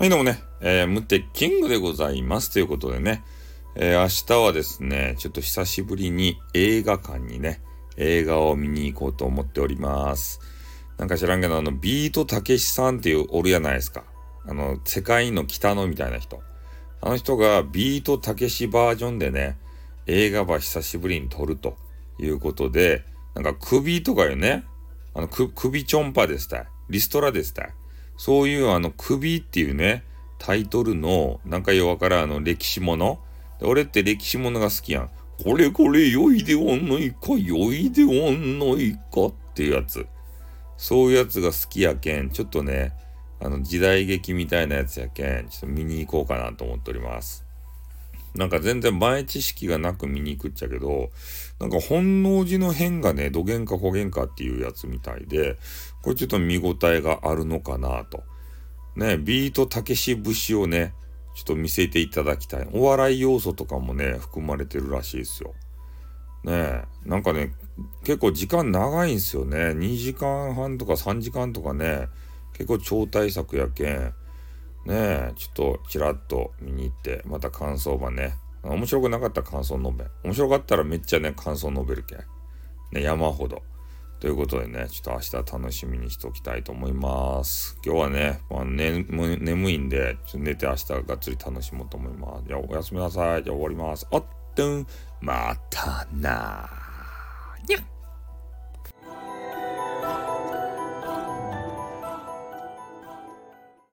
はい、どうもね、えー、ムテキングでございます。ということでね、えー、明日はですね、ちょっと久しぶりに映画館にね、映画を見に行こうと思っております。なんか知らんけど、あの、ビートたけしさんっていうおるやないですか。あの、世界の北のみたいな人。あの人がビートたけしバージョンでね、映画ば久しぶりに撮るということで、なんか首とかよね、あの、首ちょんぱですたい。リストラですたい。そういうあの首っていうね、タイトルの、なんかよわからんあの歴史もの。俺って歴史ものが好きやん。これこれ良いでおんのいか、良いでおんのいかっていうやつ。そういうやつが好きやけん、ちょっとね、あの時代劇みたいなやつやけん、ちょっと見に行こうかなと思っております。なんか全然前知識がなく見に行くっちゃけど、なんか本能寺の変がね、土幻か古幻かっていうやつみたいで、これちょっと見応えがあるのかなと。ね、ビートたけし節をね、ちょっと見せていただきたい。お笑い要素とかもね、含まれてるらしいですよ。ねなんかね、結構時間長いんすよね。2時間半とか3時間とかね、結構超大作やけん。ねえ、ちょっとちらっと見に行って、また感想ばね。面白くなかったら感想述べ。面白かったらめっちゃね、感想述べるけん。ね、山ほど。ということでね、ちょっと明日楽しみにしておきたいと思います。今日はね、まあ、ね眠いんで、ちょっと寝て明日がっつり楽しもうと思います。じゃあおやすみなさい。じゃあ終わります。あっとん、またな。にゃっ